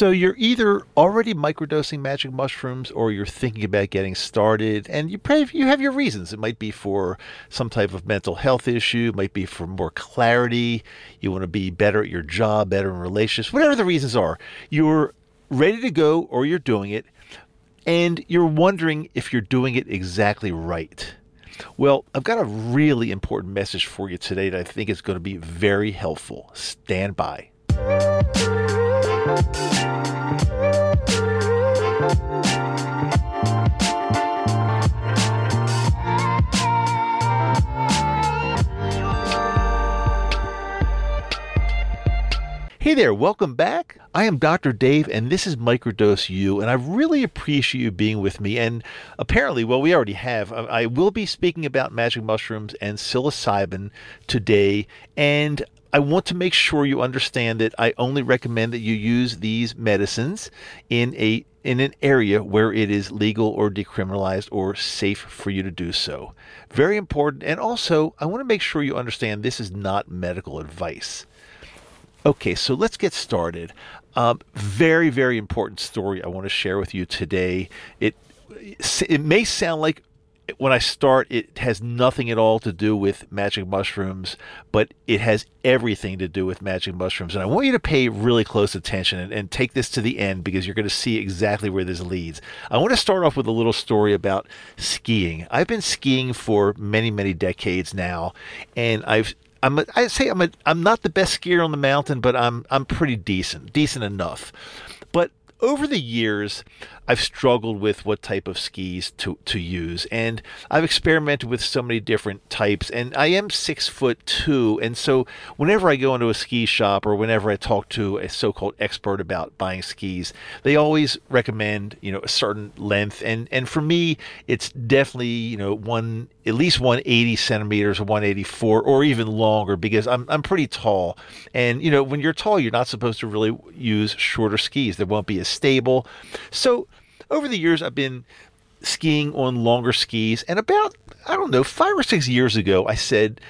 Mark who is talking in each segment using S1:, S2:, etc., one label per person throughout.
S1: So you're either already microdosing magic mushrooms or you're thinking about getting started and you probably you have your reasons. It might be for some type of mental health issue, it might be for more clarity, you want to be better at your job, better in relationships, whatever the reasons are. You're ready to go or you're doing it and you're wondering if you're doing it exactly right. Well, I've got a really important message for you today that I think is going to be very helpful. Stand by. Hey there, welcome back. I am Dr. Dave, and this is Microdose U, and I really appreciate you being with me. And apparently, well, we already have. Uh, I will be speaking about magic mushrooms and psilocybin today, and I want to make sure you understand that I only recommend that you use these medicines in a in an area where it is legal or decriminalized or safe for you to do so. Very important. And also, I want to make sure you understand this is not medical advice. Okay, so let's get started. Um, very, very important story I want to share with you today. It it may sound like when I start, it has nothing at all to do with magic mushrooms, but it has everything to do with magic mushrooms. And I want you to pay really close attention and, and take this to the end because you're going to see exactly where this leads. I want to start off with a little story about skiing. I've been skiing for many, many decades now, and I've I'm a, I say I'm a, I'm not the best skier on the mountain, but I'm I'm pretty decent, decent enough. But over the years, I've struggled with what type of skis to, to use. And I've experimented with so many different types. And I am six foot two. And so whenever I go into a ski shop or whenever I talk to a so called expert about buying skis, they always recommend, you know, a certain length. And, and for me, it's definitely, you know, one, at least 180 centimeters or 184 or even longer because I'm, I'm pretty tall. And, you know, when you're tall, you're not supposed to really use shorter skis. They won't be as stable. So, over the years, I've been skiing on longer skis. And about, I don't know, five or six years ago, I said,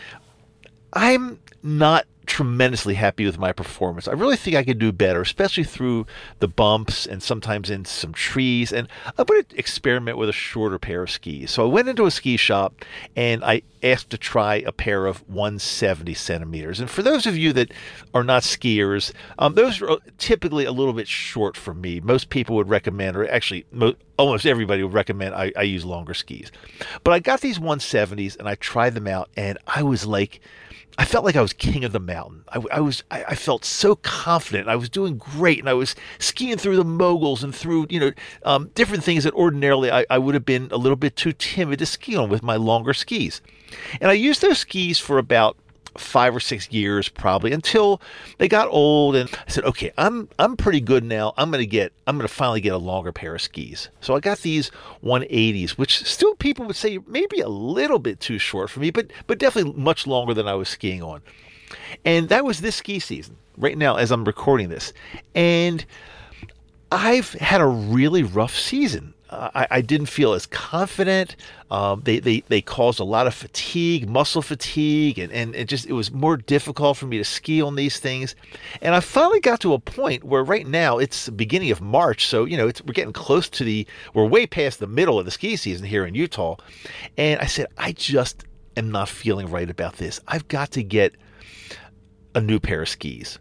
S1: I'm not tremendously happy with my performance. I really think I could do better, especially through the bumps and sometimes in some trees. And I'm going to experiment with a shorter pair of skis. So I went into a ski shop and I asked to try a pair of 170 centimeters. And for those of you that are not skiers, um, those are typically a little bit short for me. Most people would recommend, or actually, mo- almost everybody would recommend I, I use longer skis. But I got these 170s and I tried them out, and I was like, I felt like I was king of the mountain. I, I was, I, I, felt so confident. I was doing great, and I was skiing through the moguls and through, you know, um, different things that ordinarily I, I would have been a little bit too timid to ski on with my longer skis. And I used those skis for about five or six years probably until they got old and I said, okay, I'm I'm pretty good now. I'm gonna get I'm gonna finally get a longer pair of skis. So I got these 180s, which still people would say maybe a little bit too short for me, but but definitely much longer than I was skiing on. And that was this ski season, right now as I'm recording this. And I've had a really rough season. I, I, didn't feel as confident. Um, they, they, they caused a lot of fatigue, muscle fatigue, and, and it just it was more difficult for me to ski on these things. And I finally got to a point where right now it's the beginning of March, so you know we're getting close to the we're way past the middle of the ski season here in Utah. And I said, I just am not feeling right about this. I've got to get a new pair of skis.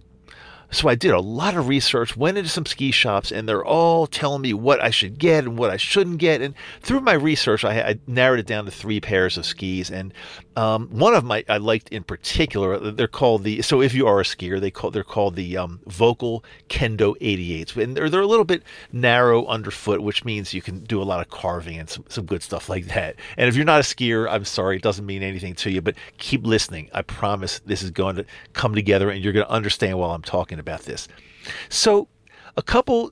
S1: So I did a lot of research, went into some ski shops, and they're all telling me what I should get and what I shouldn't get. And through my research, I, I narrowed it down to three pairs of skis. And um, one of my I liked in particular. They're called the so if you are a skier, they call they're called the um, Völkl Kendo 88s, and they're they're a little bit narrow underfoot, which means you can do a lot of carving and some some good stuff like that. And if you're not a skier, I'm sorry, it doesn't mean anything to you, but keep listening. I promise this is going to come together, and you're going to understand while I'm talking about this. So, a couple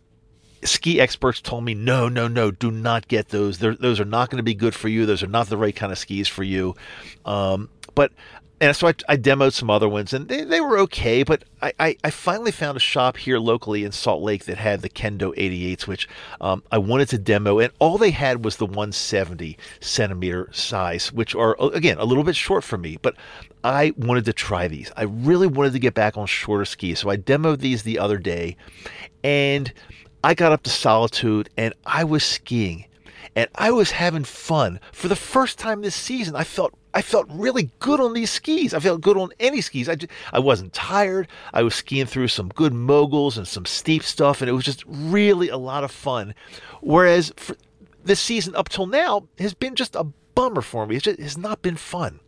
S1: ski experts told me, no, no, no, do not get those. They're, those are not going to be good for you. Those are not the right kind of skis for you. Um, but and so I, I, demoed some other ones and they, they were okay but I, I, I, finally found a shop here locally in salt lake that had the kendo 88s which um, i wanted to demo and all they had was the 170 centimeter size which are again a little bit short for me but i wanted to try these i really wanted to get back on shorter skis so i demoed these the other day And I got up to Solitude and I was skiing and I was having fun. For the first time this season, I felt I felt really good on these skis. I felt good on any skis. I, just, I wasn't tired. I was skiing through some good moguls and some steep stuff, and it was just really a lot of fun. Whereas this season up till now has been just a bummer for me. It just has not been fun.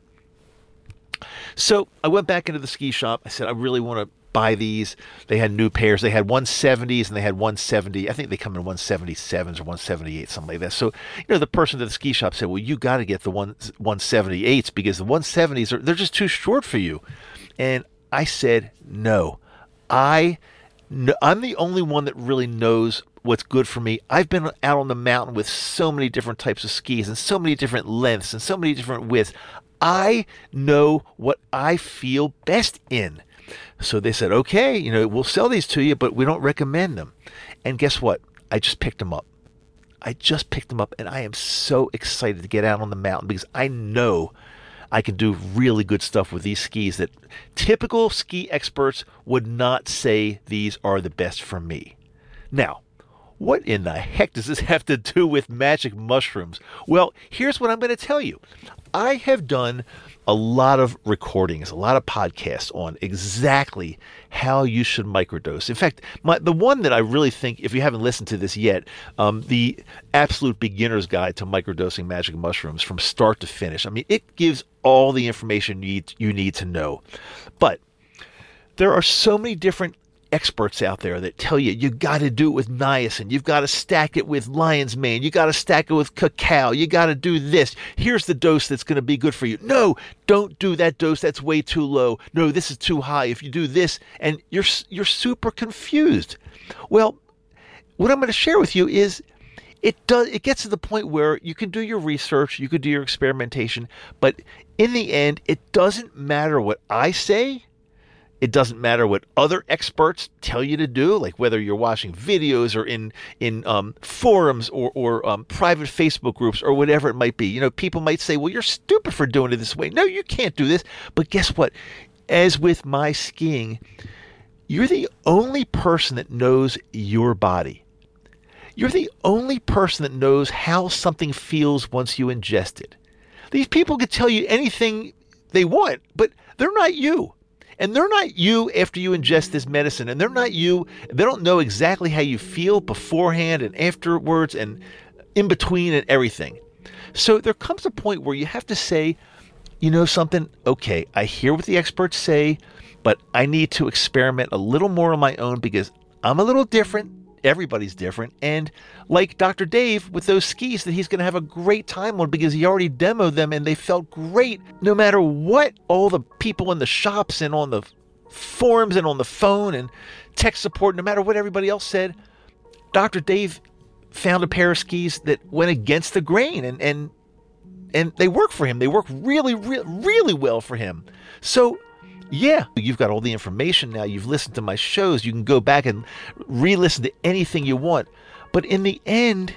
S1: So I went back into the ski shop. I said, I really want to buy these. They had new pairs. They had 170s and they had 170. I think they come in 177s or 178, something like that. So, you know, the person at the ski shop said, "Well, you got to get the one 178s because the 170s are they're just too short for you." And I said, "No. I I'm the only one that really knows what's good for me. I've been out on the mountain with so many different types of skis and so many different lengths and so many different widths. I know what I feel best in. So they said, okay, you know, we'll sell these to you, but we don't recommend them. And guess what? I just picked them up. I just picked them up and I am so excited to get out on the mountain because I know I can do really good stuff with these skis that typical ski experts would not say these are the best for me. Now, what in the heck does this have to do with magic mushrooms? Well, here's what I'm going to tell you. I have done a lot of recordings, a lot of podcasts on exactly how you should microdose. In fact, my, the one that I really think, if you haven't listened to this yet, um, the absolute beginner's guide to microdosing magic mushrooms from start to finish. I mean, it gives all the information you need, you need to know. But there are so many different experts out there that tell you you got to do it with niacin, you've got to stack it with lion's mane, you got to stack it with cacao, you got to do this. Here's the dose that's going to be good for you. No, don't do that dose. That's way too low. No, this is too high. If you do this, and you're you're super confused. Well, what I'm going to share with you is it does it gets to the point where you can do your research, you could do your experimentation, but in the end, it doesn't matter what I say it doesn't matter what other experts tell you to do, like whether you're watching videos or in in um, forums or, or um, private Facebook groups or whatever it might be. You know, people might say, "Well, you're stupid for doing it this way." No, you can't do this. But guess what? As with my skiing, you're the only person that knows your body. You're the only person that knows how something feels once you ingest it. These people could tell you anything they want, but they're not you. And they're not you after you ingest this medicine, and they're not you. They don't know exactly how you feel beforehand and afterwards and in between and everything. So there comes a point where you have to say, you know something? Okay, I hear what the experts say, but I need to experiment a little more on my own because I'm a little different everybody's different. And like Dr. Dave with those skis that he's going to have a great time on because he already demoed them and they felt great no matter what all the people in the shops and on the forums and on the phone and tech support, no matter what everybody else said, Dr. Dave found a pair of skis that went against the grain and and and they work for him. They work really, really, really well for him. So yeah, you've got all the information now. You've listened to my shows. You can go back and re listen to anything you want. But in the end,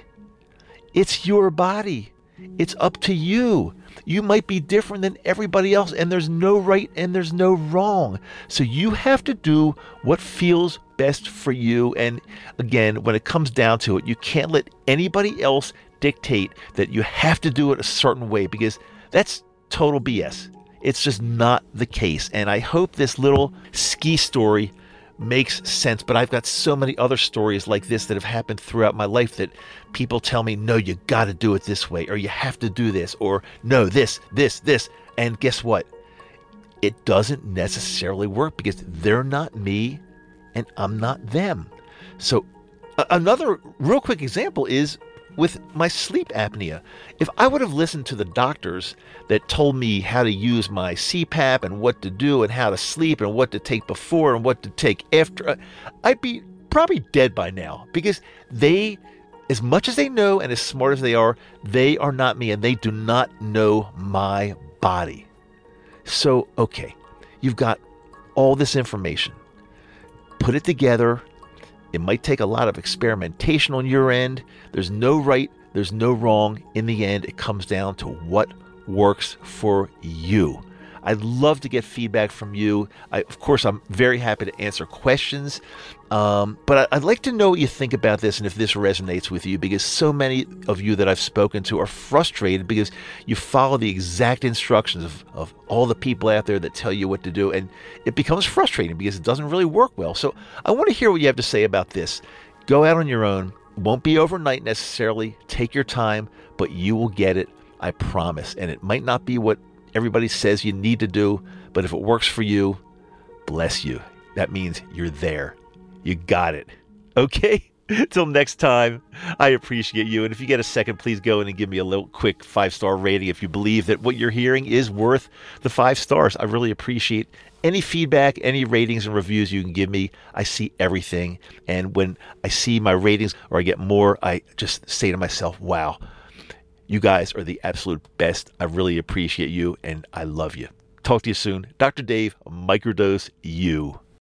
S1: it's your body. It's up to you. You might be different than everybody else, and there's no right and there's no wrong. So you have to do what feels best for you. And again, when it comes down to it, you can't let anybody else dictate that you have to do it a certain way because that's total BS. It's just not the case. And I hope this little ski story makes sense. But I've got so many other stories like this that have happened throughout my life that people tell me, no, you got to do it this way, or you have to do this, or no, this, this, this. And guess what? It doesn't necessarily work because they're not me and I'm not them. So, another real quick example is with my sleep apnea. If I would have listened to the doctors that told me how to use my CPAP and what to do and how to sleep and what to take before and what to take after, uh, I'd be probably dead by now because they, as much as they know and as smart as they are, they are not me and they do not know my body. So, okay, you've got all this information. Put it together it might take a lot of experimentation on your end. There's no right, there's no wrong. In the end, it comes down to what works for you. I'd love to get feedback from you. I, of course, I'm very happy to answer questions. Um, but I, would like to know what you think about this and if this resonates with you because so many of you that I've spoken to are frustrated because you follow the exact instructions of, of all the people out there that tell you what to do and it becomes frustrating because it doesn't really work well. So I want to hear what you have to say about this. Go out on your own. won't be overnight necessarily. Take your time, but you will get it. I promise. And it might not be what everybody says you need to do, but if it works for you, bless you. That means you're there. You got it. Okay? Till next time, I appreciate you. And if you get a second, please go in and give me a little quick five star rating if you believe that what you're hearing is worth the five stars. I really appreciate any feedback, any ratings and reviews you can give me. I see everything. And when I see my ratings or I get more, I just say to myself, wow, you guys are the absolute best. I really appreciate you and I love you. Talk to you soon. Dr. Dave, Microdose U.